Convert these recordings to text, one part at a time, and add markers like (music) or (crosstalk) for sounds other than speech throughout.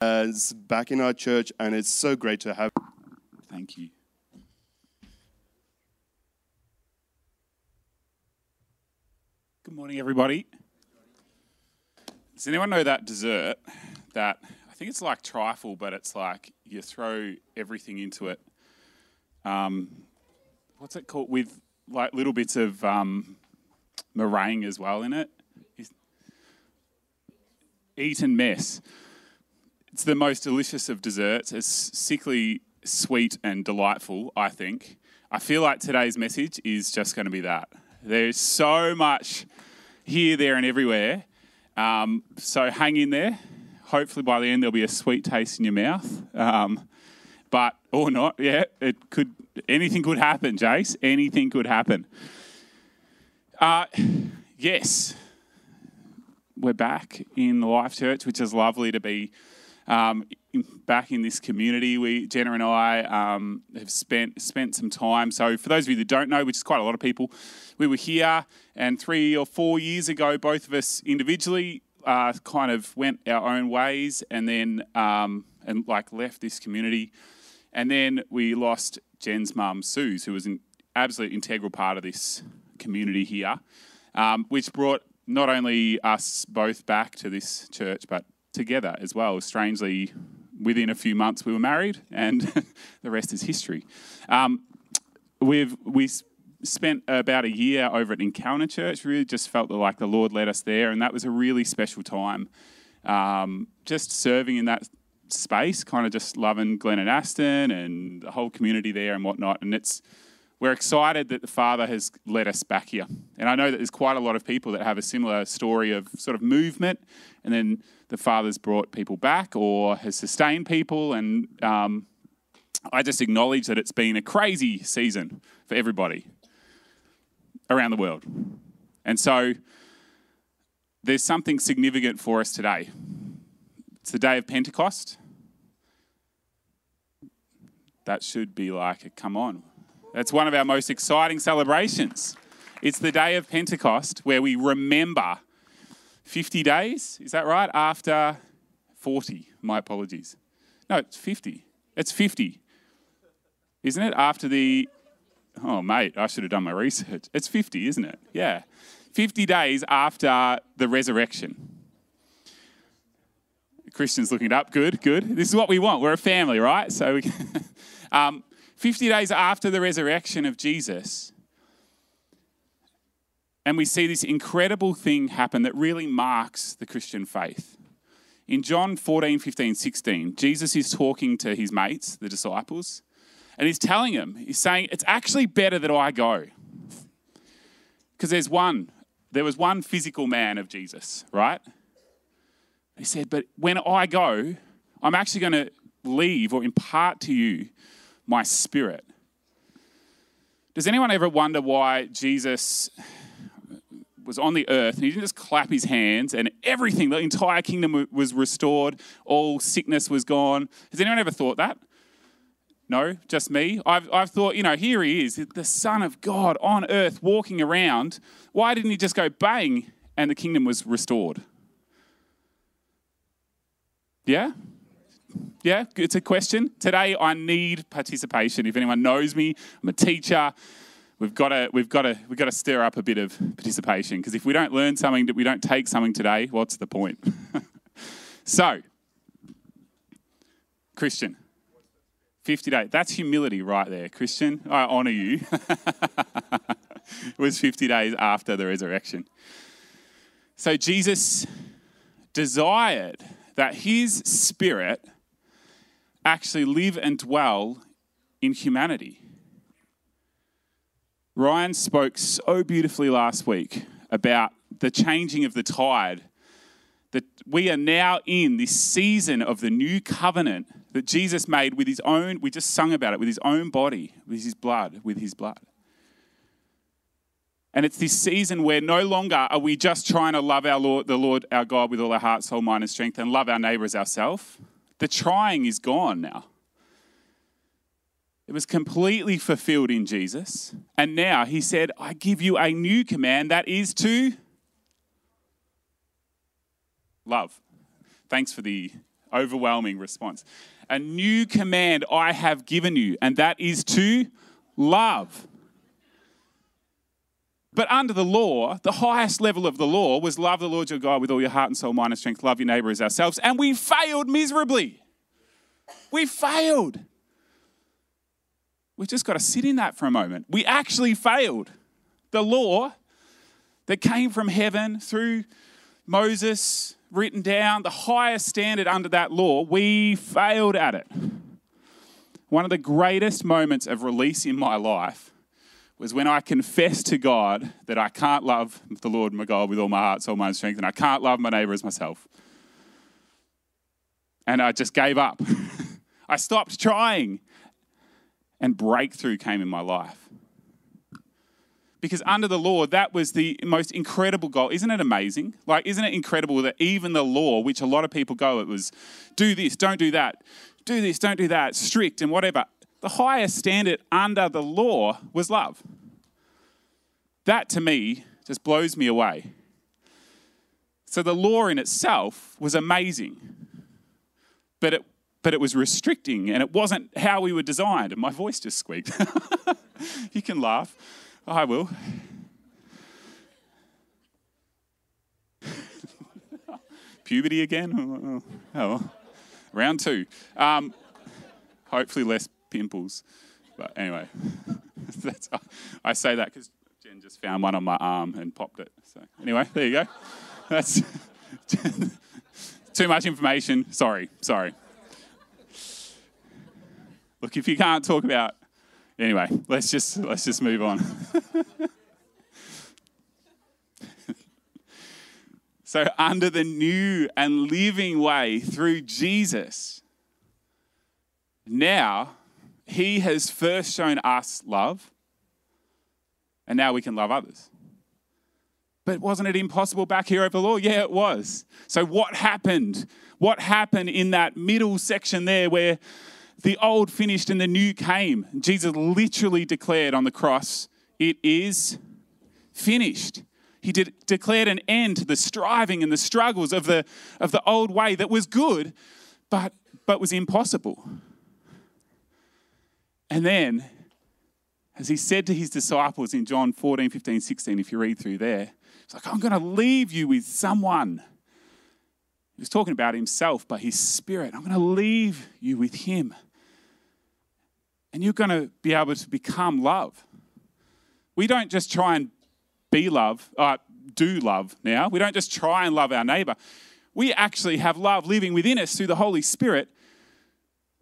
as back in our church, and it's so great to have. Thank you. Good morning, everybody. Does anyone know that dessert that I think it's like trifle, but it's like you throw everything into it? Um, what's it called? With like little bits of um, meringue as well in it. Eton mess. It's the most delicious of desserts. It's sickly sweet and delightful, I think. I feel like today's message is just going to be that. There's so much here, there, and everywhere. Um, so hang in there. Hopefully, by the end, there'll be a sweet taste in your mouth. Um, but, or not, yeah, it could, anything could happen, Jace. Anything could happen. Uh, yes, we're back in Life Church, which is lovely to be um, back in this community. We, Jenna and I, um, have spent spent some time. So, for those of you that don't know, which is quite a lot of people, we were here, and three or four years ago, both of us individually uh, kind of went our own ways, and then um, and like left this community, and then we lost Jen's mum, Suze, who was an absolute integral part of this community here, um, which brought not only us both back to this church, but together as well. Strangely, within a few months, we were married, and (laughs) the rest is history. Um, we've we spent about a year over at Encounter Church. Really, just felt that like the Lord led us there, and that was a really special time. Um, just serving in that space, kind of just loving Glen and Aston and the whole community there and whatnot. And it's we're excited that the Father has led us back here. And I know that there's quite a lot of people that have a similar story of sort of movement, and then the Father's brought people back or has sustained people. And um, I just acknowledge that it's been a crazy season for everybody around the world. And so there's something significant for us today. It's the day of Pentecost. That should be like, a, come on, that's one of our most exciting celebrations. It's the day of Pentecost where we remember 50 days, is that right? After 40. My apologies. No, it's 50. It's 50. Isn't it? After the. Oh, mate, I should have done my research. It's 50, isn't it? Yeah. 50 days after the resurrection. Christians looking it up. Good, good. This is what we want. We're a family, right? So we. (laughs) um, 50 days after the resurrection of Jesus. And we see this incredible thing happen that really marks the Christian faith. In John 14, 15, 16, Jesus is talking to his mates, the disciples, and he's telling them, he's saying, It's actually better that I go. Because there's one, there was one physical man of Jesus, right? He said, But when I go, I'm actually going to leave or impart to you my spirit. Does anyone ever wonder why Jesus was on the earth and he didn't just clap his hands and everything, the entire kingdom was restored, all sickness was gone? Has anyone ever thought that? No, just me. I've, I've thought, you know, here he is, the Son of God on earth walking around. Why didn't he just go bang and the kingdom was restored? Yeah? Yeah, it's a question. Today I need participation. If anyone knows me, I'm a teacher. We've got to, we've got to, we've got to stir up a bit of participation because if we don't learn something, that we don't take something today, what's the point? (laughs) so, Christian, 50 days. That's humility right there, Christian. I honour you. (laughs) it was 50 days after the resurrection. So, Jesus desired that his spirit actually live and dwell in humanity. Ryan spoke so beautifully last week about the changing of the tide, that we are now in this season of the new covenant that Jesus made with his own, we just sung about it, with his own body, with his blood, with his blood. And it's this season where no longer are we just trying to love our Lord, the Lord our God with all our heart, soul, mind, and strength and love our neighbor as ourselves. The trying is gone now. It was completely fulfilled in Jesus. And now he said, I give you a new command that is to love. Thanks for the Overwhelming response. A new command I have given you, and that is to love. But under the law, the highest level of the law was love the Lord your God with all your heart and soul, mind and strength, love your neighbor as ourselves, and we failed miserably. We failed. We've just got to sit in that for a moment. We actually failed. The law that came from heaven through Moses, written down, the highest standard under that law, we failed at it. One of the greatest moments of release in my life was when I confessed to God that I can't love the Lord my God with all my heart, soul, mind, strength, and I can't love my neighbor as myself. And I just gave up. (laughs) I stopped trying, and breakthrough came in my life. Because under the law, that was the most incredible goal. Isn't it amazing? Like, isn't it incredible that even the law, which a lot of people go, it was do this, don't do that, do this, don't do that, strict and whatever. The highest standard under the law was love. That to me just blows me away. So the law in itself was amazing, but it, but it was restricting and it wasn't how we were designed. And my voice just squeaked. (laughs) you can laugh. I will. (laughs) Puberty again? Oh, oh. round two. Um, hopefully less pimples. But anyway, (laughs) I say that because Jen just found one on my arm and popped it. So anyway, there you go. (laughs) That's (laughs) too much information. Sorry, sorry. Look, if you can't talk about Anyway, let's just let's just move on. (laughs) so under the new and living way through Jesus, now he has first shown us love, and now we can love others. But wasn't it impossible back here over law? Yeah, it was. So what happened? What happened in that middle section there where the old finished and the new came. Jesus literally declared on the cross, It is finished. He did, declared an end to the striving and the struggles of the, of the old way that was good, but, but was impossible. And then, as he said to his disciples in John 14, 15, 16, if you read through there, he's like, I'm going to leave you with someone. He was talking about himself, but his spirit. I'm going to leave you with him and you're going to be able to become love. We don't just try and be love, uh, do love now. We don't just try and love our neighbor. We actually have love living within us through the Holy Spirit.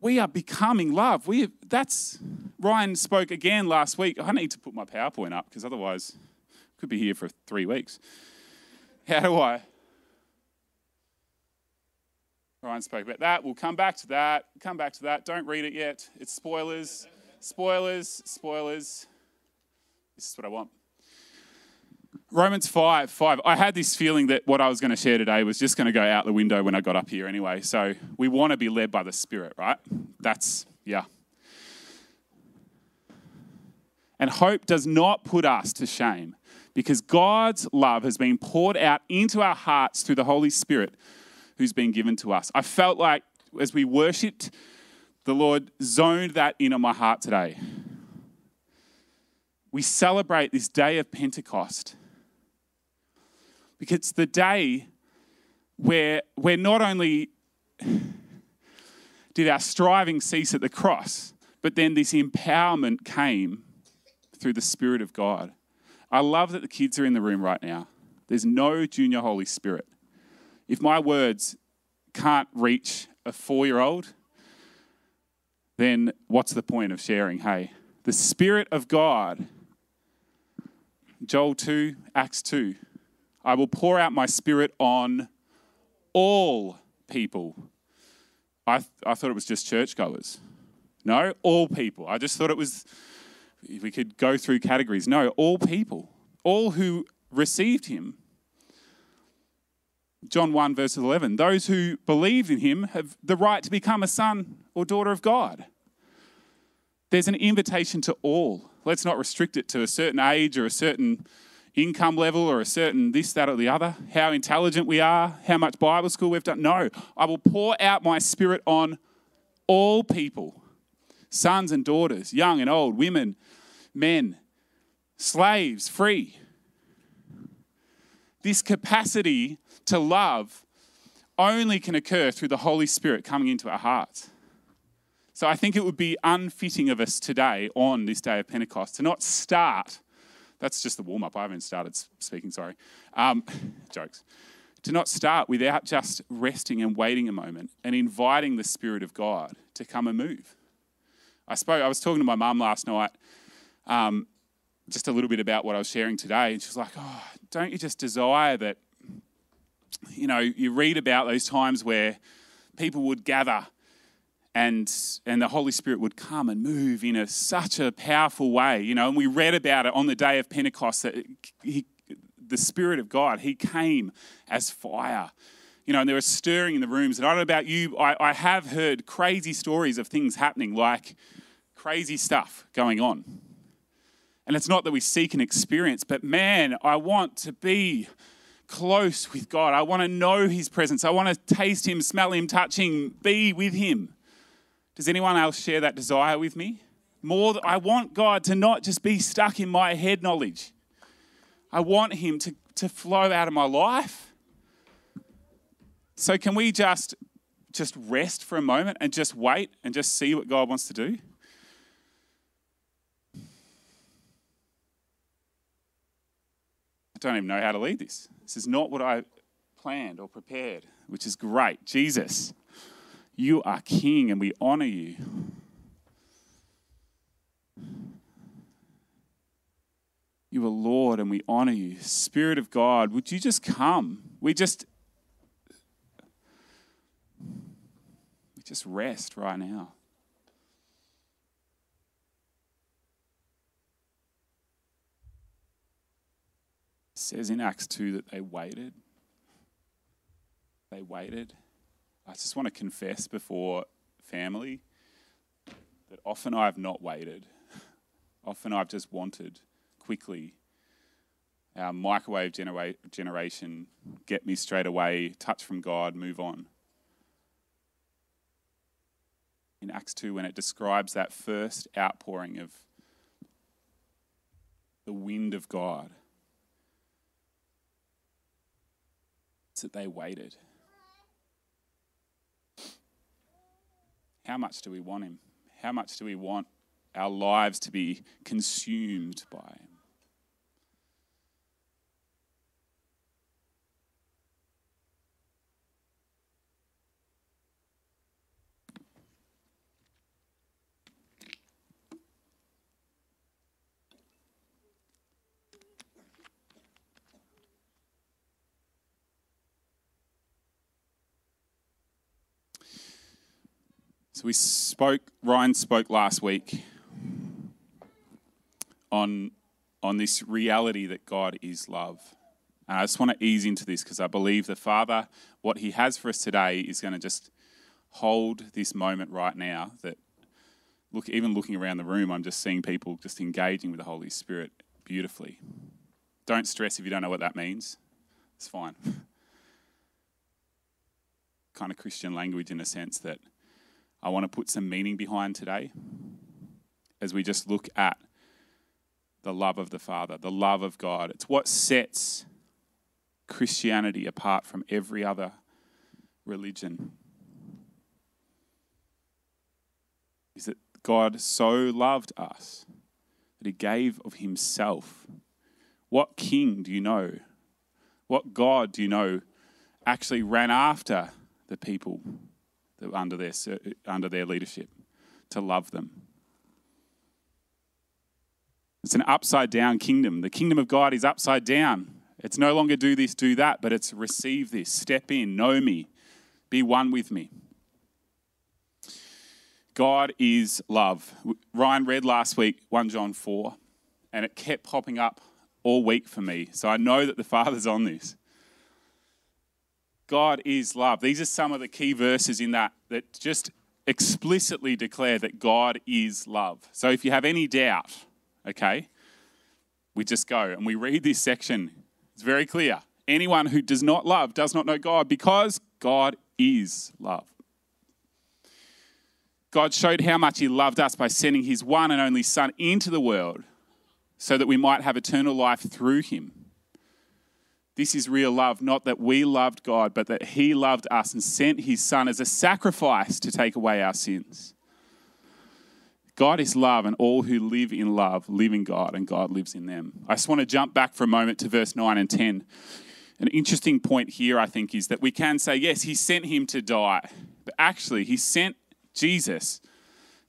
We are becoming love. We that's Ryan spoke again last week. I need to put my PowerPoint up because otherwise I could be here for three weeks. How do I? Ryan spoke about that. We'll come back to that. Come back to that. Don't read it yet. It's spoilers. Spoilers. Spoilers. This is what I want. Romans 5, 5. I had this feeling that what I was going to share today was just going to go out the window when I got up here anyway. So we want to be led by the Spirit, right? That's, yeah. And hope does not put us to shame because God's love has been poured out into our hearts through the Holy Spirit who's been given to us. I felt like as we worshipped, the Lord zoned that in on my heart today. We celebrate this day of Pentecost because it's the day where, where not only did our striving cease at the cross, but then this empowerment came through the Spirit of God. I love that the kids are in the room right now. There's no junior Holy Spirit. If my words can't reach a four year old, then what's the point of sharing? Hey, the Spirit of God, Joel 2, Acts 2, I will pour out my Spirit on all people. I, th- I thought it was just churchgoers. No, all people. I just thought it was, we could go through categories. No, all people. All who received him. John 1, verse 11. Those who believe in him have the right to become a son or daughter of God. There's an invitation to all. Let's not restrict it to a certain age or a certain income level or a certain this, that, or the other, how intelligent we are, how much Bible school we've done. No, I will pour out my spirit on all people sons and daughters, young and old, women, men, slaves, free. This capacity to love only can occur through the Holy Spirit coming into our hearts. So I think it would be unfitting of us today on this day of Pentecost to not start. That's just the warm up. I haven't started speaking, sorry. Um, (laughs) jokes. To not start without just resting and waiting a moment and inviting the Spirit of God to come and move. I spoke. I was talking to my mum last night, um, just a little bit about what I was sharing today, and she's like, "Oh, don't you just desire that?" You know, you read about those times where people would gather and and the Holy Spirit would come and move in a, such a powerful way, you know. And we read about it on the day of Pentecost that he, the Spirit of God he came as fire, you know, and there was stirring in the rooms. And I don't know about you, I, I have heard crazy stories of things happening, like crazy stuff going on. And it's not that we seek an experience, but man, I want to be close with God. I want to know His presence. I want to taste Him, smell Him, touch Him, be with Him. Does anyone else share that desire with me? More, I want God to not just be stuck in my head knowledge. I want Him to, to flow out of my life. So can we just just rest for a moment and just wait and just see what God wants to do? I don't even know how to lead this. This is not what I planned or prepared, which is great. Jesus. You are King and we honor you. You are Lord and we honor you. Spirit of God, would you just come? We just we just rest right now. Says in Acts 2 that they waited. They waited. I just want to confess before family that often I have not waited. Often I've just wanted quickly. Our microwave genera- generation, get me straight away, touch from God, move on. In Acts 2, when it describes that first outpouring of the wind of God, that they waited. How much do we want Him? How much do we want our lives to be consumed by Him? So we spoke, Ryan spoke last week on, on this reality that God is love. And I just want to ease into this because I believe the Father, what He has for us today, is going to just hold this moment right now. That look, even looking around the room, I'm just seeing people just engaging with the Holy Spirit beautifully. Don't stress if you don't know what that means. It's fine. (laughs) kind of Christian language in a sense that I want to put some meaning behind today as we just look at the love of the Father, the love of God. It's what sets Christianity apart from every other religion. Is that God so loved us that he gave of himself. What king do you know? What God do you know actually ran after the people under their, under their leadership, to love them. It's an upside down kingdom. The kingdom of God is upside down. It's no longer do this, do that, but it's receive this, step in, know me, be one with me. God is love. Ryan read last week 1 John 4, and it kept popping up all week for me. So I know that the Father's on this. God is love. These are some of the key verses in that that just explicitly declare that God is love. So if you have any doubt, okay, we just go and we read this section. It's very clear. Anyone who does not love does not know God because God is love. God showed how much He loved us by sending His one and only Son into the world so that we might have eternal life through Him. This is real love, not that we loved God, but that He loved us and sent His Son as a sacrifice to take away our sins. God is love, and all who live in love live in God, and God lives in them. I just want to jump back for a moment to verse 9 and 10. An interesting point here, I think, is that we can say, yes, He sent Him to die, but actually, He sent Jesus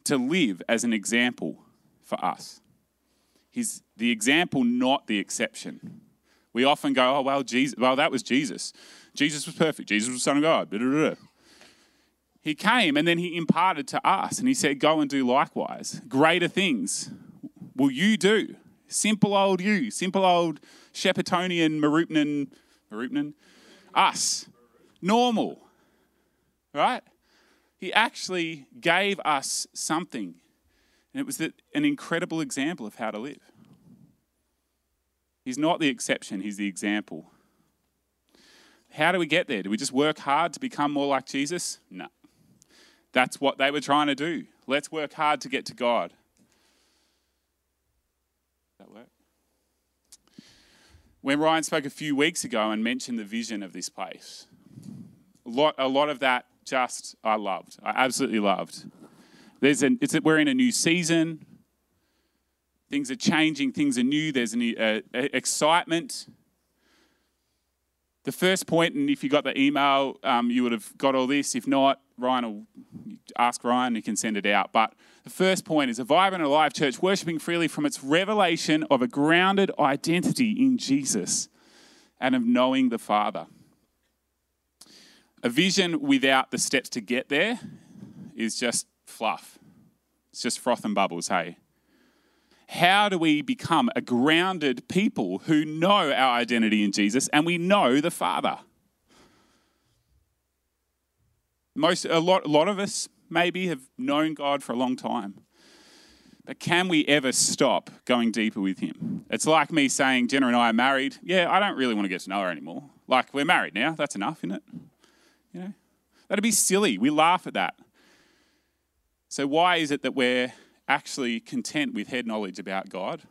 to live as an example for us. He's the example, not the exception. We often go, oh, well, Jesus, well, that was Jesus. Jesus was perfect. Jesus was Son of God. He came and then he imparted to us and he said, go and do likewise. Greater things will you do. Simple old you, simple old Sheppartonian, Mooroopnan, Mooroopnan, us. Normal, right? He actually gave us something. And it was an incredible example of how to live. He's not the exception, he's the example. How do we get there? Do we just work hard to become more like Jesus? No. That's what they were trying to do. Let's work hard to get to God. That work? When Ryan spoke a few weeks ago and mentioned the vision of this place, a lot, a lot of that just I loved. I absolutely loved. There's an, it's we're in a new season. Things are changing. Things are new. There's an uh, excitement. The first point, and if you got the email, um, you would have got all this. If not, Ryan will ask Ryan. He can send it out. But the first point is a vibrant, alive church worshiping freely from its revelation of a grounded identity in Jesus and of knowing the Father. A vision without the steps to get there is just fluff. It's just froth and bubbles, hey? How do we become a grounded people who know our identity in Jesus and we know the Father? Most, a lot, a lot of us maybe have known God for a long time. But can we ever stop going deeper with Him? It's like me saying, Jenna and I are married. Yeah, I don't really want to get to know her anymore. Like, we're married now. That's enough, isn't it? You know, that'd be silly. We laugh at that. So, why is it that we're actually content with head knowledge about God?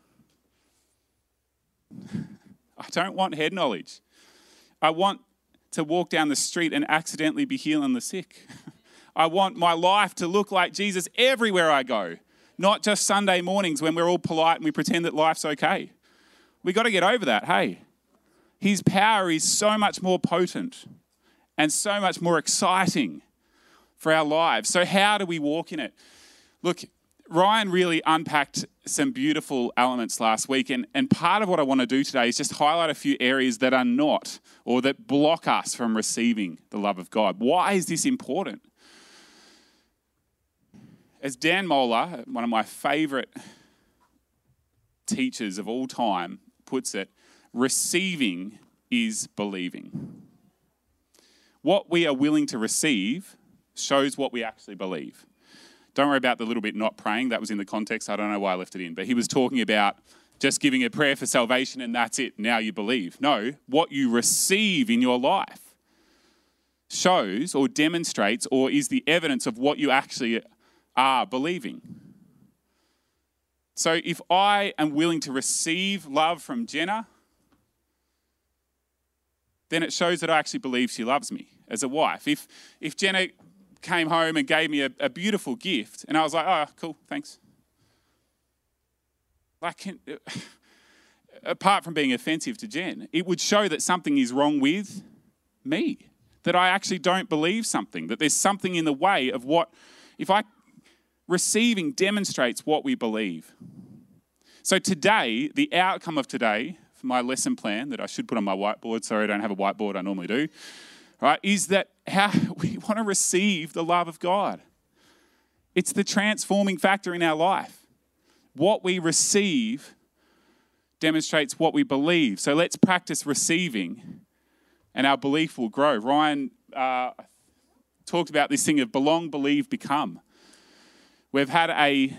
I don't want head knowledge. I want to walk down the street and accidentally be healing the sick. (laughs) I want my life to look like Jesus everywhere I go, not just Sunday mornings when we're all polite and we pretend that life's okay. We got to get over that, hey. His power is so much more potent and so much more exciting for our lives. So, how do we walk in it? Look, Ryan really unpacked some beautiful elements last week, and, and part of what I want to do today is just highlight a few areas that are not or that block us from receiving the love of God. Why is this important? As Dan Mohler, one of my favorite teachers of all time, puts it, receiving is believing. What we are willing to receive shows what we actually believe. Don't worry about the little bit not praying. That was in the context. I don't know why I left it in. But he was talking about just giving a prayer for salvation and that's it. Now you believe. No, what you receive in your life shows or demonstrates or is the evidence of what you actually are believing. So if I am willing to receive love from Jenna, then it shows that I actually believe she loves me as a wife. If, if Jenna came home and gave me a, a beautiful gift, and I was like, oh, cool, thanks. Like, (laughs) apart from being offensive to Jen, it would show that something is wrong with me, that I actually don't believe something, that there's something in the way of what, if I, receiving demonstrates what we believe. So today, the outcome of today for my lesson plan that I should put on my whiteboard. Sorry, I don't have a whiteboard, I normally do. Right, is that how (laughs) we want to receive the love of God? It's the transforming factor in our life. What we receive demonstrates what we believe. So let's practice receiving, and our belief will grow. Ryan uh, talked about this thing of belong, believe, become. We've had a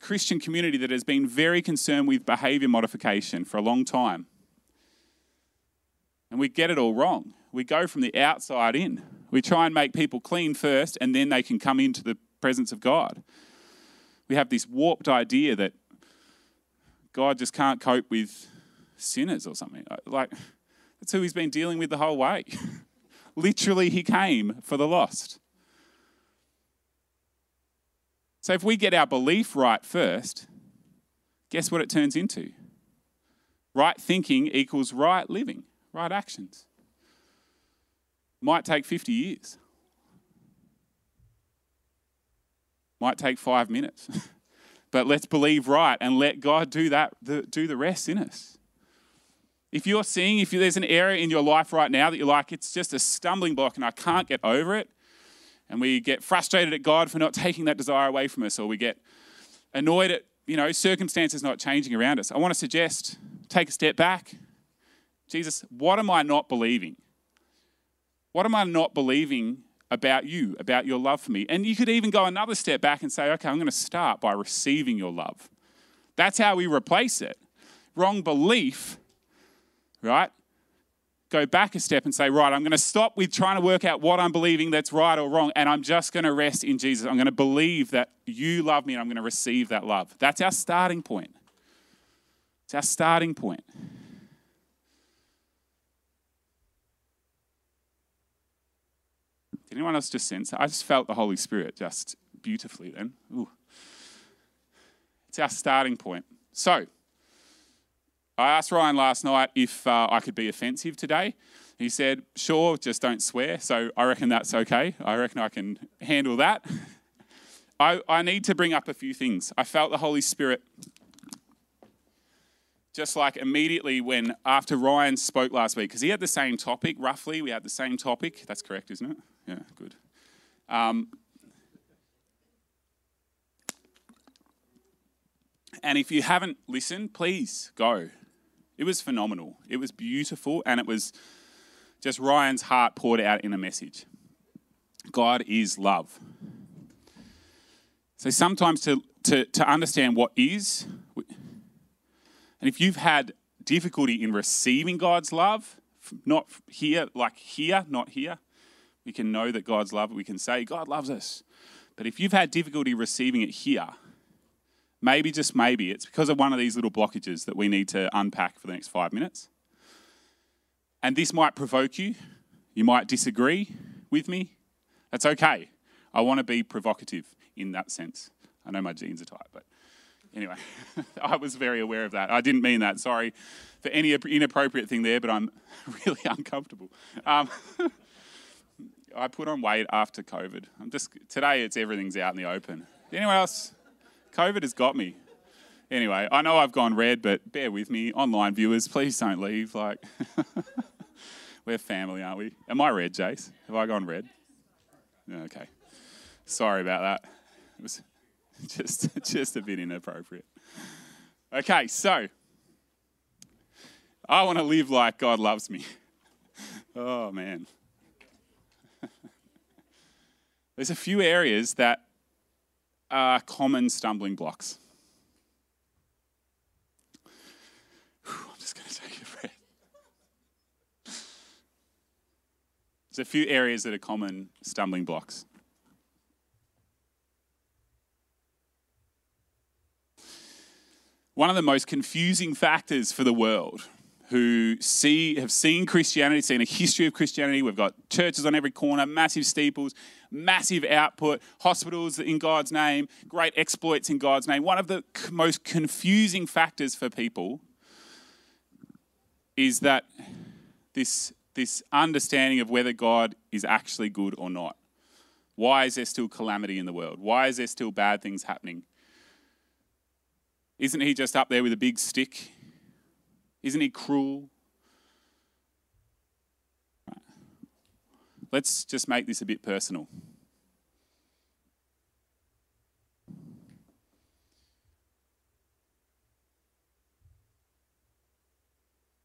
Christian community that has been very concerned with behavior modification for a long time. And we get it all wrong. We go from the outside in. We try and make people clean first, and then they can come into the presence of God. We have this warped idea that God just can't cope with sinners or something. Uh, like, that's who he's been dealing with the whole way. (laughs) Literally, he came for the lost. So, if we get our belief right first, guess what it turns into? Right thinking equals right living, right actions. Might take 50 years, might take five minutes. (laughs) but let's believe right and let God do that, do the rest in us. If you're seeing, if there's an area in your life right now that you're like, it's just a stumbling block and I can't get over it, and we get frustrated at God for not (laughs) taking that desire away from us, or we get annoyed at you know circumstances not changing around us. I want to suggest take a step back. Jesus, what am I not believing? What am I not believing about you, about your love for me? And you could even go another step back and say, okay, I'm going to start by receiving your love. That's how we replace it. Wrong belief, right? go back a step and say, right, I'm going to stop with trying to work out what I'm believing that's right or wrong, and I'm just going to rest in Jesus. I'm going to believe that you love me and I'm going to receive that love. That's our starting point. It's our starting point. Did anyone else just sense? I just felt the Holy Spirit just beautifully then. Ooh. It's our starting point. So, I asked Ryan last night if uh, I could be offensive today. He said, sure, just don't swear. So I reckon that's okay. I reckon I can handle that. (laughs) I, I need to bring up a few things. I felt the Holy Spirit just like immediately when after Ryan spoke last week, because he had the same topic roughly. We had the same topic. That's correct, isn't it? Yeah, good. Um, and if you haven't listened, please go. It was phenomenal. It was beautiful, and it was just Ryan's heart poured out in a message. God is love. So sometimes to, to, to understand what is, and if you've had difficulty in receiving God's love, not here, like here, not here, we can know that God's love, we can say, God loves us. But if you've had difficulty receiving it here, maybe, just maybe, it's because of one of these little blockages that we need to unpack for the next five minutes. And this might provoke you. You might disagree with me. That's okay. I want to be provocative in that sense. I know my jeans are tight, but anyway, (laughs) I was very aware of that. I didn't mean that. Sorry for any inappropriate thing there, but I'm (laughs) really uncomfortable. Um, (laughs) I put on weight after COVID. I'm just today. It's everything's out in the open. Anyone else? COVID has got me. Anyway, I know I've gone red, but bear with me. Online viewers, please don't leave. Like, (laughs) we're family, aren't we? Am I red, Jace? Have I gone red? Okay. Sorry about that. It was (laughs) just, just a bit inappropriate. Okay, so I want to live like God loves me. (laughs) Oh, man. There's a few areas that are common stumbling blocks. I'm just going (laughs) to take a breath. There's a few areas that are common stumbling blocks. One of the most confusing factors for the world who see have seen Christianity, seen a history of Christianity. We've got churches on every corner, massive steeples, massive output, hospitals in God's name, great exploits in God's name. One of the most confusing factors for people is that this, this understanding of whether God is actually good or not. Why is there still calamity in the world? Why is there still bad things happening? Isn't he just up there with a big stick isn't he cruel? Let's just make this a bit personal.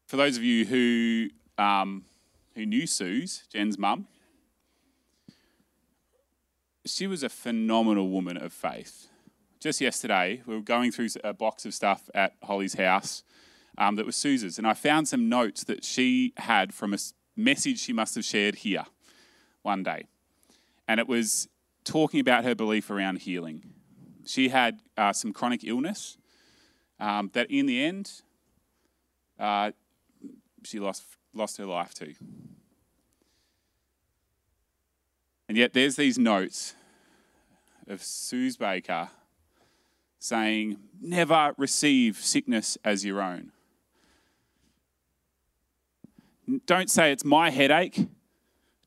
For those of you who, um, who knew Suze, Jen's mum, she was a phenomenal woman of faith. just yesterday, we were going through a box of stuff at Holly's house um, that was Suze's, and I found some notes that she had from a message she must have shared here one day. And it was talking about her belief around healing. She had uh, some chronic illness um, that, in the end, uh, she lost, lost her life to. And yet, there's these notes of Suze Baker saying, Never receive sickness as your own. Don't say it's my headache.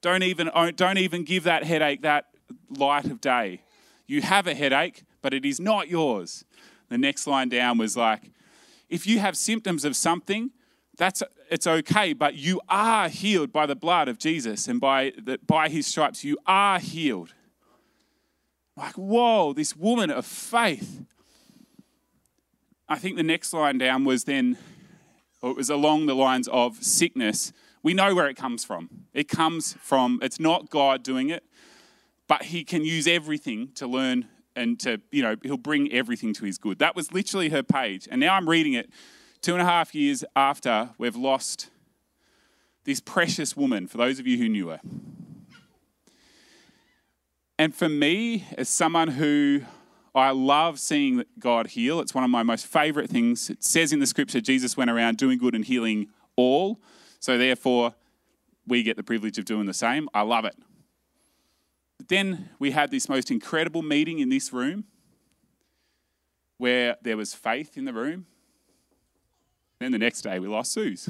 Don't even, oh, don't even give that headache that light of day. You have a headache, but it is not yours. The next line down was like, if you have symptoms of something, that's it's okay, but you are healed by the blood of Jesus and by the, by his stripes. You are healed. Like, whoa, this woman of faith. I think the next line down was then, or it was along the lines of sickness. We know where it comes from. It comes from, it's not God doing it, but he can use everything to learn and to, you know, he'll bring everything to his good. That was literally her page. And now I'm reading it two and a half years after we've lost this precious woman, for those of you who knew her. And for me, as someone who I love seeing God heal, it's one of my most favorite things. It says in the scripture, Jesus went around doing good and healing all. So therefore, we get the privilege of doing the same. I love it. But then we had this most incredible meeting in this room where there was faith in the room. Then the next day we lost Suze.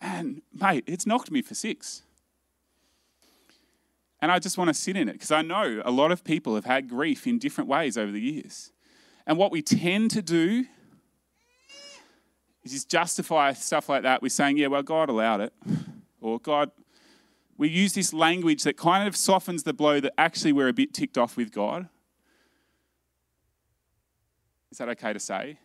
And mate, it's knocked me for six. And I just want to sit in it because I know a lot of people have had grief in different ways over the years. And what we tend to do is just justify stuff like that with saying, yeah, well, God allowed it. Or God, we use this language that kind of softens the blow that actually we're a bit ticked off with God. Is that okay to say?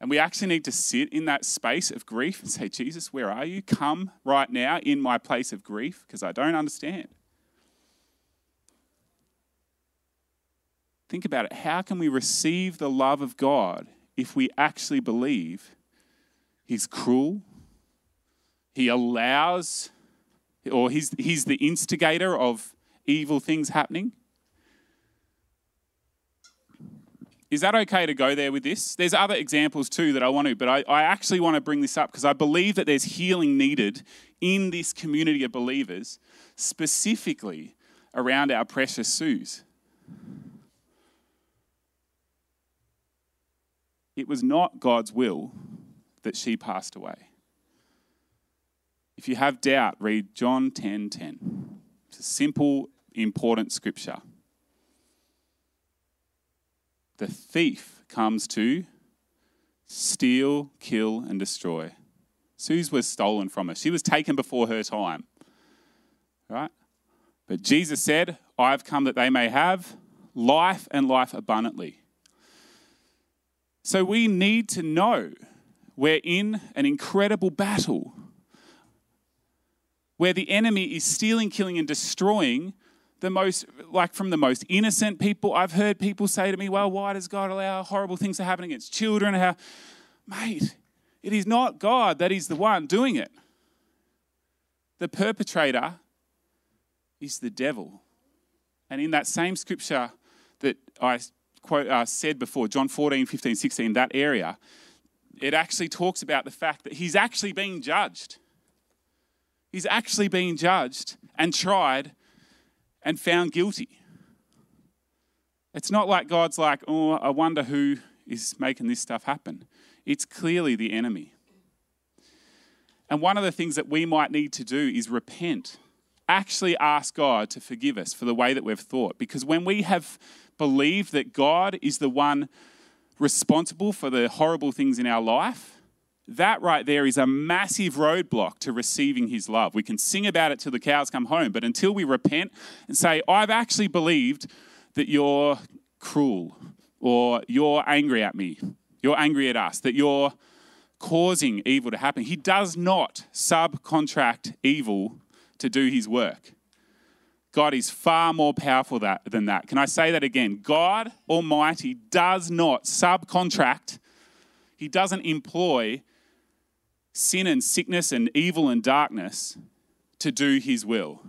And we actually need to sit in that space of grief and say, Jesus, where are you? Come right now in my place of grief because I don't understand. Think about it. How can we receive the love of God if we actually believe He's cruel? He allows, or He's, he's the instigator of evil things happening? Is that okay to go there with this? There's other examples too that I want to, but I, I actually want to bring this up because I believe that there's healing needed in this community of believers, specifically around our precious Suze. It was not God's will that she passed away. If you have doubt, read John 10:10. 10, 10. It's a simple, important scripture. The thief comes to steal, kill, and destroy. Suze was stolen from her. She was taken before her time. Right? But Jesus said, I've come that they may have life and life abundantly. So we need to know we're in an incredible battle where the enemy is stealing, killing, and destroying the most, like from the most innocent people. I've heard people say to me, well, why does God allow horrible things to happen against children? How, mate, it is not God that is the one doing it. The perpetrator is the devil. And in that same scripture that I quote, uh, said before, John 14, 15, 16, that area, it actually talks about the fact that he's actually being judged. He's actually being judged and tried and found guilty. It's not like God's like, oh, I wonder who is making this stuff happen. It's clearly the enemy. And one of the things that we might need to do is repent. Actually ask God to forgive us for the way that we've thought. Because when we have believed that God is the one responsible for the horrible things in our life, that right there is a massive roadblock to receiving his love. We can sing about it till the cows come home, but until we repent and say, I've actually believed that you're cruel or you're angry at me, you're angry at us, that you're causing evil to happen. He does not subcontract evil to do his work. God is far more powerful that, than that. Can I say that again? God Almighty does not subcontract, He doesn't employ sin and sickness and evil and darkness to do His will.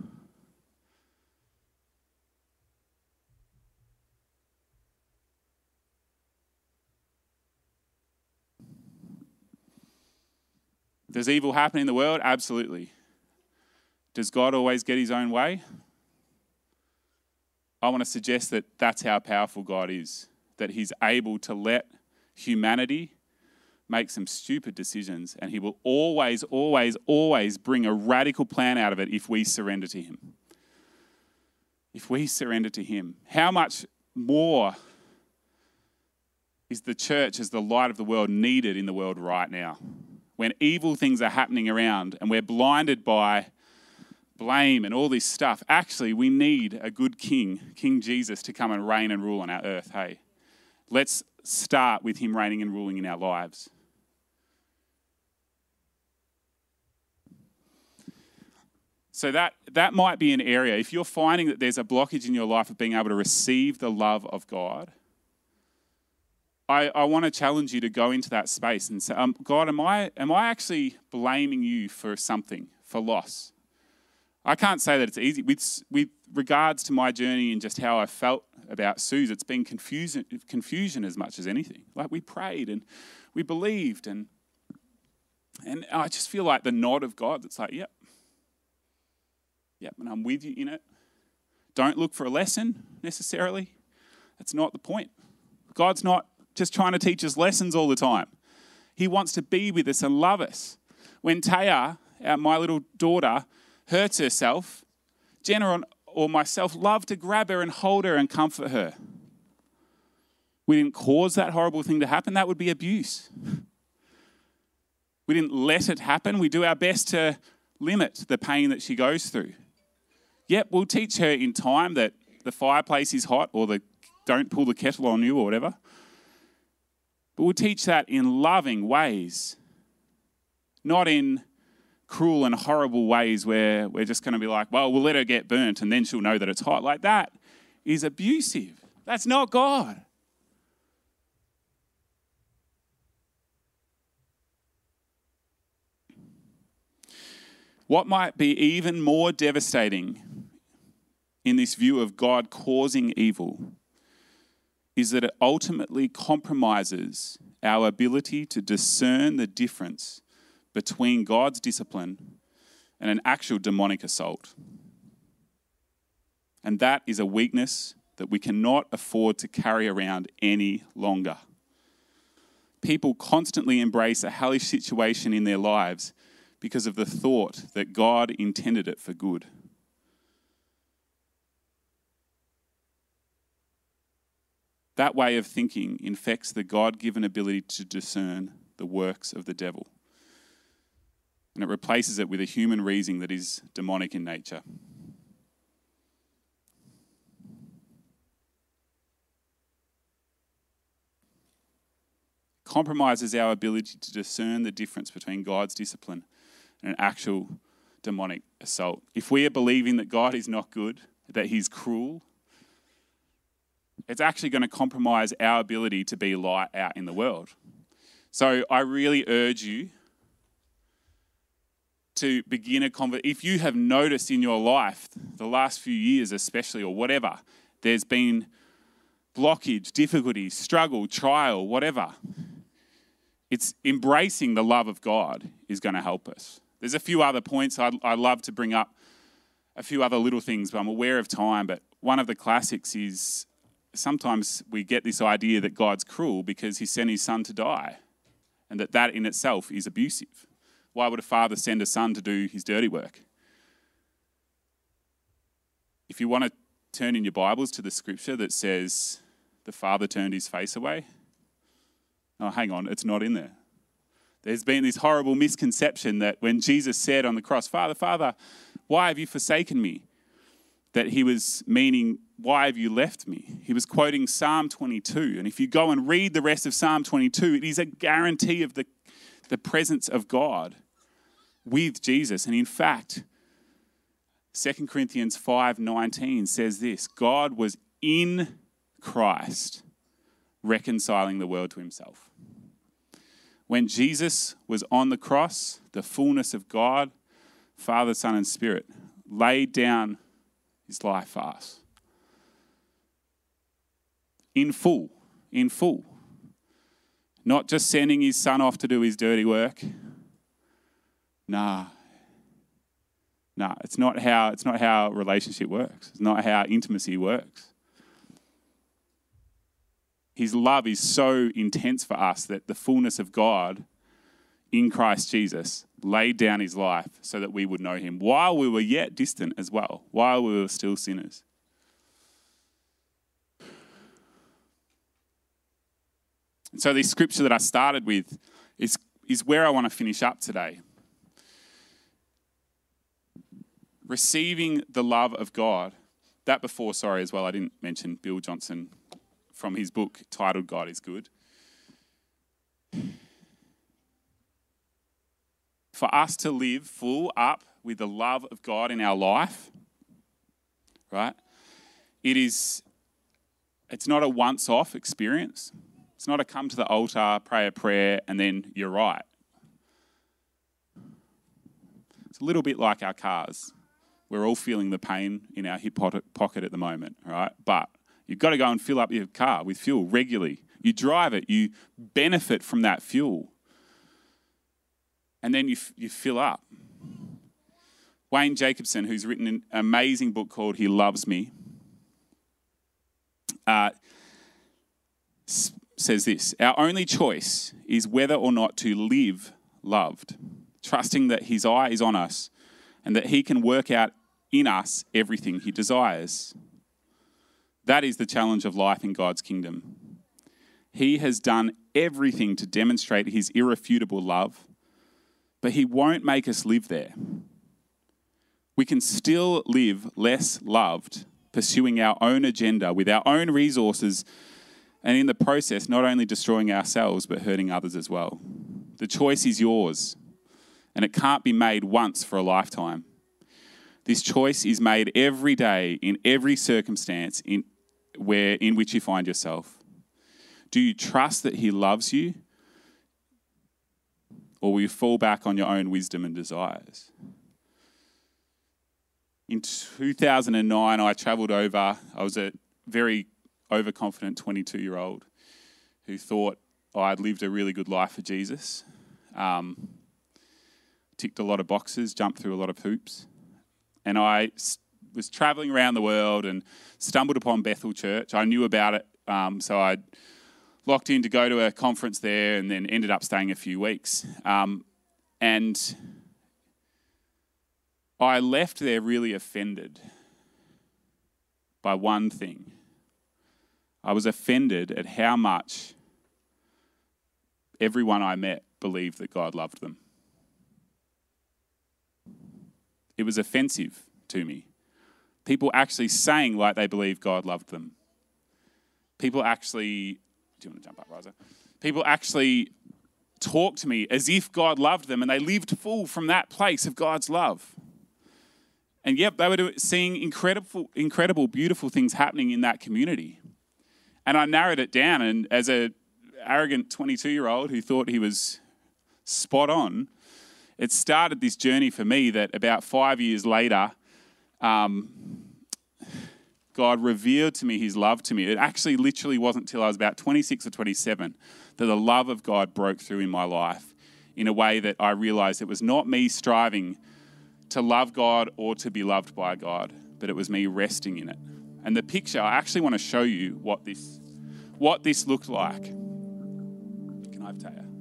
Does evil happen in the world? Absolutely. Does God always get his own way? I want to suggest that that's how powerful God is, that he's able to let humanity make some stupid decisions, and he will always, always, always bring a radical plan out of it if we surrender to him. If we surrender to him, how much more is the church as the light of the world needed in the world right now? when evil things are happening around and we're blinded by blame and all this stuff, actually, we need a good king, King Jesus, to come and reign and rule on our earth. Hey, let's start with him reigning and ruling in our lives. So that that might be an area if you're finding that there's a blockage in your life of being able to receive the love of God I, I want to challenge you to go into that space and say, um, God, am I, am I actually blaming you for something, for loss? I can't say that it's easy. With, with regards to my journey and just how I felt about Suze, it's been confusion, confusion as much as anything. Like we prayed and we believed, and, and I just feel like the nod of God that's like, yep, yep, and I'm with you in it. Don't look for a lesson necessarily. That's not the point. God's not just trying to teach us lessons all the time. He wants to be with us and love us. When Taya, my little daughter, hurts herself, Jenna or myself love to grab her and hold her and comfort her. We didn't cause that horrible thing to happen, that would be abuse. We didn't let it happen. We do our best to limit the pain that she goes through. Yep, we'll teach her in time that the fireplace is hot or the don't pull the kettle on you or whatever. But we'll teach that in loving ways, not in cruel and horrible ways where we're just going to be like, well, we'll let her get burnt and then she'll know that it's hot. Like that is abusive. That's not God. What might be even more devastating in this view of God causing evil is that it ultimately compromises our ability to discern the difference between God's discipline and an actual demonic assault. And that is a weakness that we cannot afford to carry around any longer. People constantly embrace a hellish situation in their lives because of the thought that God intended it for good. That way of thinking infects the God given ability to discern the works of the devil. And it replaces it with a human reasoning that is demonic in nature. Compromises our ability to discern the difference between God's discipline and an actual demonic assault. If we are believing that God is not good, that He's cruel, it's actually going to compromise our ability to be light out in the world. So I really urge you to begin a conversation. If you have noticed in your life, the last few years especially, or whatever, there's been blockage, difficulty, struggle, trial, whatever, it's embracing the love of God is going to help us. There's a few other points I'd, I'd love to bring up, a few other little things, but I'm aware of time. But one of the classics is sometimes we get this idea that God's cruel because he sent his son to die and that that in itself is abusive. Why would a father send a son to do his dirty work? If you want to turn in your Bibles to the scripture that says the father turned his face away, oh, hang on, it's not in there. There's been this horrible misconception that when Jesus said on the cross, Father, Father, why have you forsaken me? That he was meaning why have you left me? He was quoting Psalm 22. And if you go and read the rest of Psalm 22, it is a guarantee of the, the presence of God with Jesus. And in fact, 2 Corinthians 5:19 says this, God was in Christ reconciling the world to himself. When Jesus was on the cross, the fullness of God, Father, Son, and Spirit laid down his life for us. In full, in full. Not just sending his son off to do his dirty work. Nah. Nah, it's not how it's not how relationship works. It's not how intimacy works. His love is so intense for us that the fullness of God in Christ Jesus laid down his life so that we would know him while we were yet distant as well, while we were still sinners. And so, this scripture that I started with is, is where I want to finish up today. Receiving the love of God. That before, sorry, as well, I didn't mention Bill Johnson from his book titled God is Good. For us to live full up with the love of God in our life, right? It is, it's not a once off experience. It's not a come to the altar, pray a prayer, and then you're right. It's a little bit like our cars. We're all feeling the pain in our hip pocket at the moment, right? But you've got to go and fill up your car with fuel regularly. You drive it, you benefit from that fuel, and then you, you fill up. Wayne Jacobsen, who's written an amazing book called He Loves Me, uh, says this Our only choice is whether or not to live loved, trusting that His eye is on us and that He can work out in us everything He desires. That is the challenge of life in God's kingdom. He has done everything to demonstrate His irrefutable love, but He won't make us live there. We can still live less loved, pursuing our own agenda with our own resources and in the process, not only destroying ourselves, but hurting others as well. The choice is yours, and it can't be made once for a lifetime. This choice is made every day, in every circumstance in, where, in which you find yourself. Do you trust that He loves you, or will you fall back on your own wisdom and desires? In 2009, I traveled over. I was a very overconfident 22 year old who thought I'd lived a really good life for Jesus. Um, ticked a lot of boxes, jumped through a lot of hoops. And I was traveling around the world and stumbled upon Bethel Church. I knew about it, um, so I locked in to go to a conference there and then ended up staying a few weeks. Um, and I left there really offended by one thing. I was offended at how much everyone I met believed that God loved them. It was offensive to me. People actually saying like they believe God loved them. People actually, do you want to jump up, Riza? People actually talk to me as if God loved them and they lived full from that place of God's love. And yep, they were seeing incredible, incredible, beautiful things happening in that community. And I narrowed it down, and as a arrogant 22 year old who thought he was spot on, it started this journey for me that about five years later, um, God revealed to me his love to me. It actually literally wasn't until I was about 26 or 27 that the love of God broke through in my life in a way that I realized it was not me striving to love God or to be loved by God, but it was me resting in it. And the picture, I actually want to show you what this, what this looked like. Can I have Taya?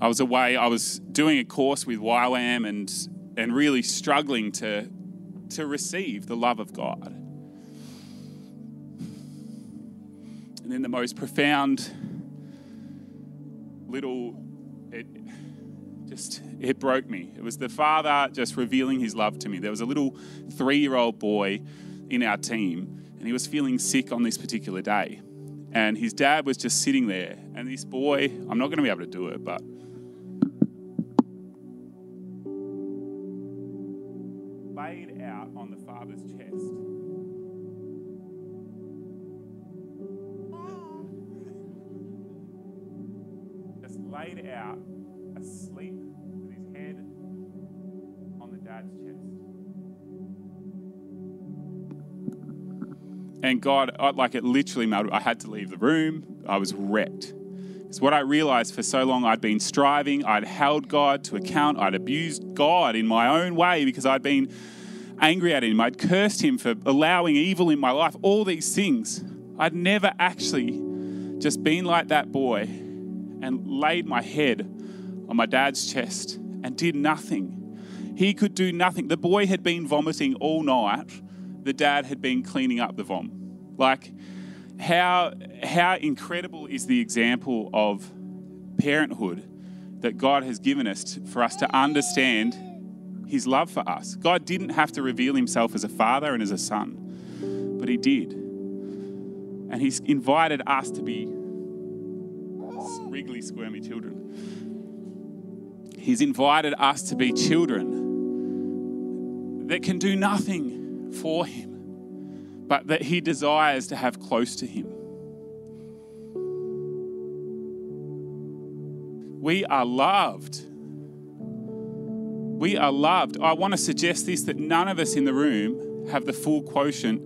I was away, I was doing a course with YWAM and, and really struggling to, to receive the love of God. And then the most profound little it just it broke me. It was the father just revealing his love to me. There was a little three-year-old boy in our team, and he was feeling sick on this particular day. and his dad was just sitting there. And this boy, I'm not going to be able to do it, but out on the father's chest. (laughs) Just laid out asleep with his head on the dad's chest. And God, like it literally melted. I had to leave the room. I was wrecked. It's what I realized for so long I'd been striving, I'd held God to account, I'd abused God in my own way because I'd been angry at Him, I'd cursed Him for allowing evil in my life, all these things. I'd never actually just been like that boy and laid my head on my dad's chest and did nothing. He could do nothing. The boy had been vomiting all night, the dad had been cleaning up the vom. Like, how, how incredible is the example of parenthood that God has given us for us to understand His love for us? God didn't have to reveal Himself as a father and as a son, but He did. And He's invited us to be wriggly, squirmy children. He's invited us to be children that can do nothing for Him but that he desires to have close to him. We are loved. We are loved. I want to suggest this that none of us in the room have the full quotient,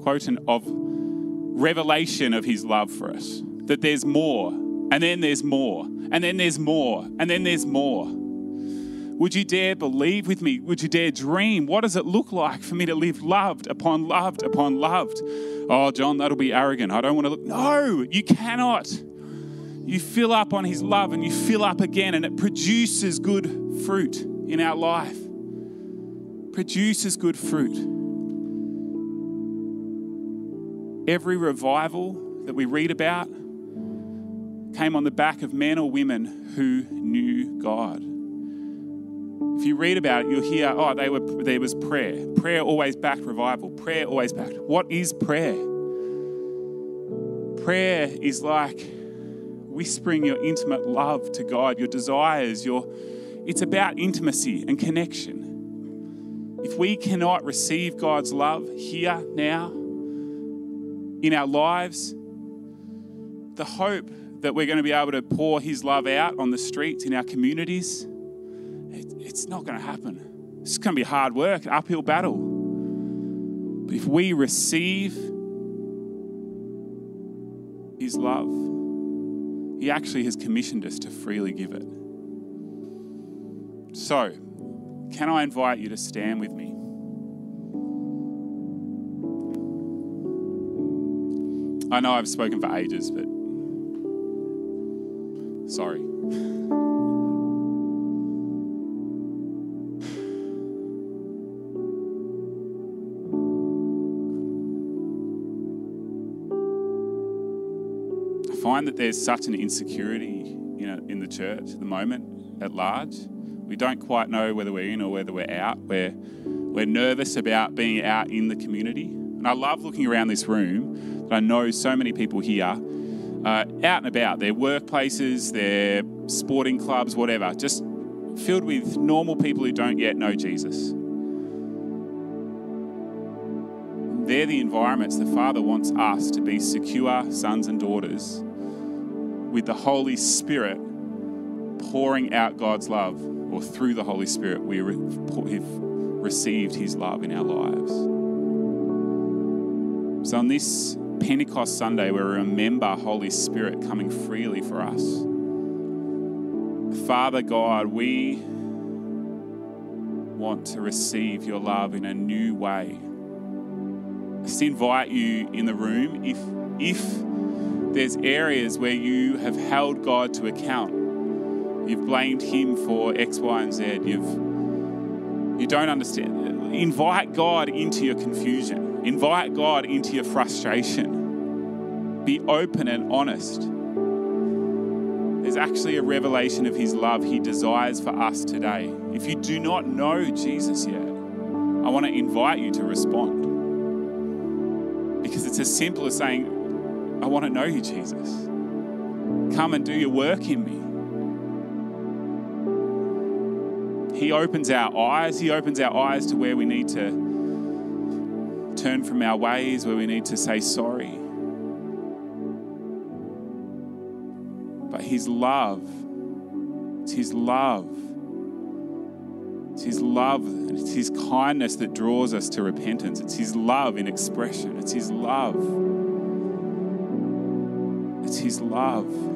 quotient of revelation of his love for us. That there's more, and then there's more, and then there's more, and then there's more. Would you dare believe with me? Would you dare dream? What does it look like for me to live loved upon loved upon loved? Oh, John, that'll be arrogant. I don't want to look. No, you cannot. You fill up on his love and you fill up again, and it produces good fruit in our life. Produces good fruit. Every revival that we read about came on the back of men or women who knew God. If you read about it, you'll hear, oh, they were, there was prayer. Prayer always backed revival. Prayer always backed. What is prayer? Prayer is like whispering your intimate love to God, your desires, your it's about intimacy and connection. If we cannot receive God's love here now in our lives, the hope that we're going to be able to pour his love out on the streets in our communities, it, it's not going to happen. It's going to be hard work, uphill battle. But if we receive his love, he actually has commissioned us to freely give it. So, can I invite you to stand with me? I know I've spoken for ages, but sorry. I find that there's such an insecurity you know, in the church at the moment at large. We don't quite know whether we're in or whether we're out. We're, we're nervous about being out in the community. And I love looking around this room that I know so many people here uh, out and about, their workplaces, their sporting clubs, whatever, just filled with normal people who don't yet know Jesus. They're the environments the Father wants us to be secure sons and daughters with the Holy Spirit pouring out God's love, or through the Holy Spirit, we have received His love in our lives. So, on this Pentecost Sunday, we remember Holy Spirit coming freely for us. Father God, we want to receive your love in a new way. I just invite you in the room if if there's areas where you have held God to account. You've blamed him for X, Y, and Z. You've you don't understand. Invite God into your confusion. Invite God into your frustration. Be open and honest. There's actually a revelation of his love he desires for us today. If you do not know Jesus yet, I want to invite you to respond. Because it's as simple as saying, I want to know you, Jesus. Come and do your work in me. He opens our eyes. He opens our eyes to where we need to turn from our ways, where we need to say sorry. But His love, it's His love. It's His love it's His kindness that draws us to repentance. It's His love in expression. It's His love. It's His love.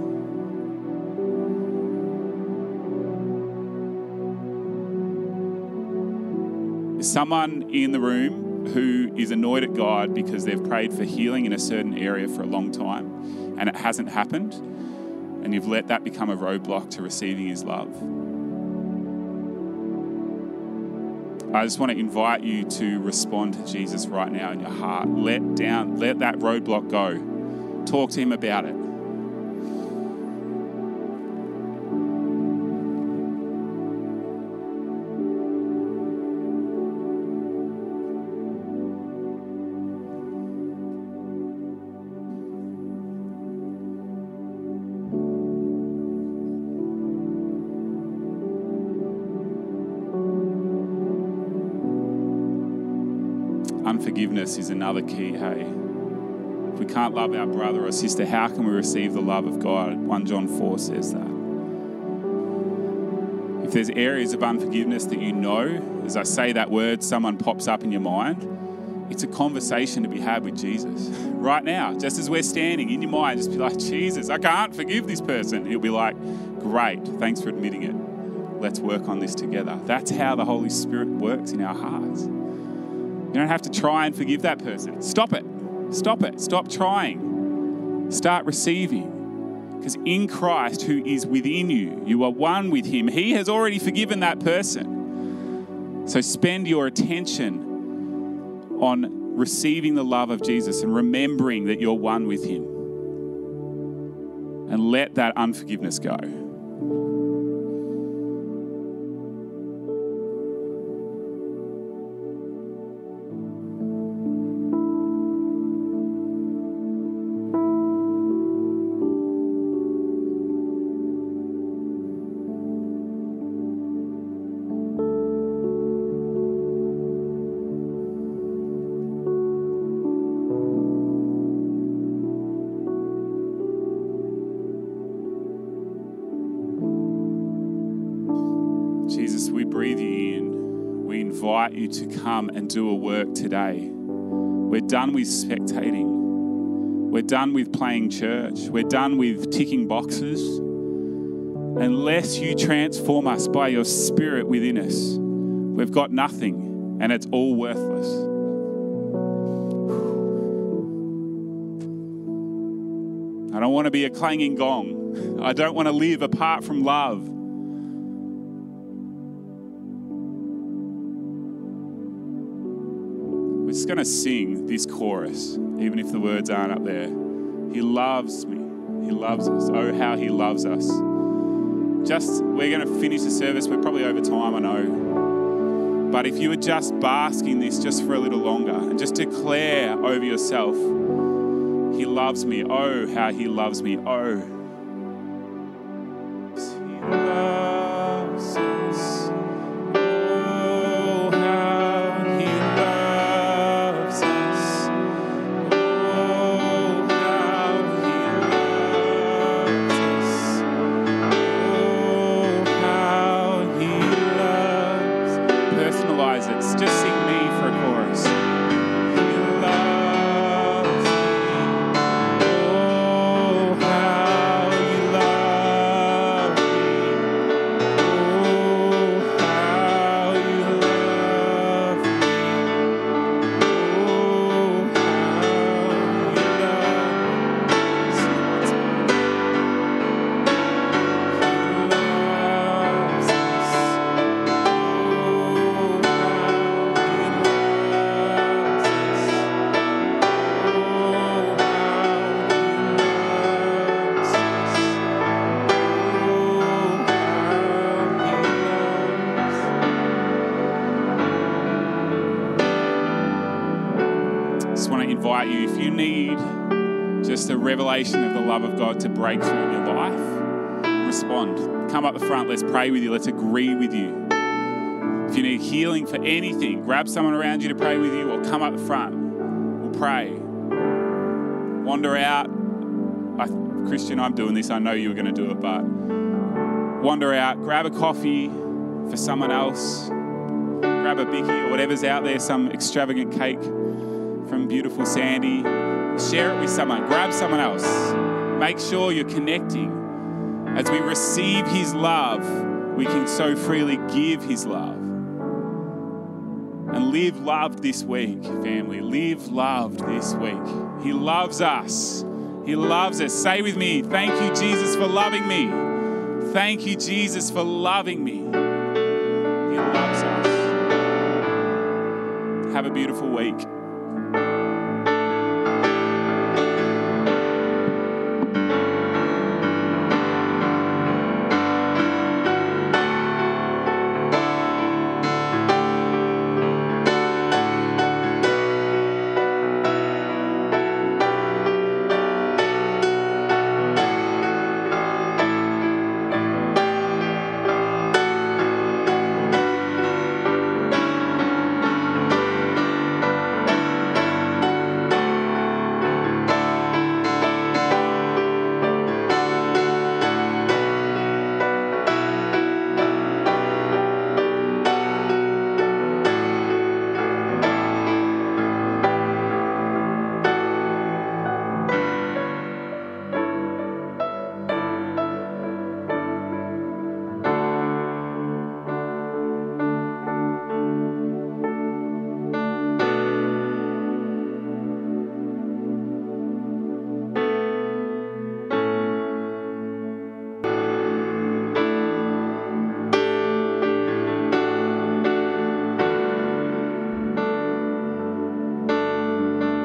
Someone in the room who is annoyed at God because they've prayed for healing in a certain area for a long time and it hasn't happened? And you've let that become a roadblock to receiving His love. I just want to invite you to respond to Jesus right now in your heart. Let down, let that roadblock go. Talk to him about it. Unforgiveness is another key, hey. If we can't love our brother or sister, how can we receive the love of God? 1 John 4 says that. If there's areas of unforgiveness that you know, as I say that word, someone pops up in your mind, it's a conversation to be had with Jesus (laughs) right now. Just as we're standing in your mind, just be like, Jesus, I can't forgive this person. He'll be like, Great, thanks for admitting it. Let's work on this together. That's how the Holy Spirit works in our hearts. You don't have to try and forgive that person. Stop it. Stop it. Stop trying. Start receiving. Because in Christ, who is within you, you are one with Him. He has already forgiven that person. So spend your attention on receiving the love of Jesus and remembering that you're one with Him. And let that unforgiveness go. Invite you to come and do a work today. We're done with spectating. We're done with playing church. We're done with ticking boxes. Unless you transform us by your spirit within us, we've got nothing and it's all worthless. I don't want to be a clanging gong. I don't want to live apart from love. Going to sing this chorus, even if the words aren't up there. He loves me. He loves us. Oh, how he loves us. Just, we're going to finish the service. We're probably over time, I know. But if you were just basking this just for a little longer and just declare over yourself, He loves me. Oh, how He loves me. Oh. Of God to break through in your life, respond. Come up the front. Let's pray with you. Let's agree with you. If you need healing for anything, grab someone around you to pray with you or come up the front. We'll pray. Wander out. I, Christian, I'm doing this. I know you were going to do it, but wander out, grab a coffee for someone else, grab a bicky or whatever's out there, some extravagant cake from beautiful Sandy. Share it with someone, grab someone else. Make sure you're connecting. As we receive His love, we can so freely give His love. And live loved this week, family. Live loved this week. He loves us. He loves us. Say with me, thank you, Jesus, for loving me. Thank you, Jesus, for loving me. He loves us. Have a beautiful week.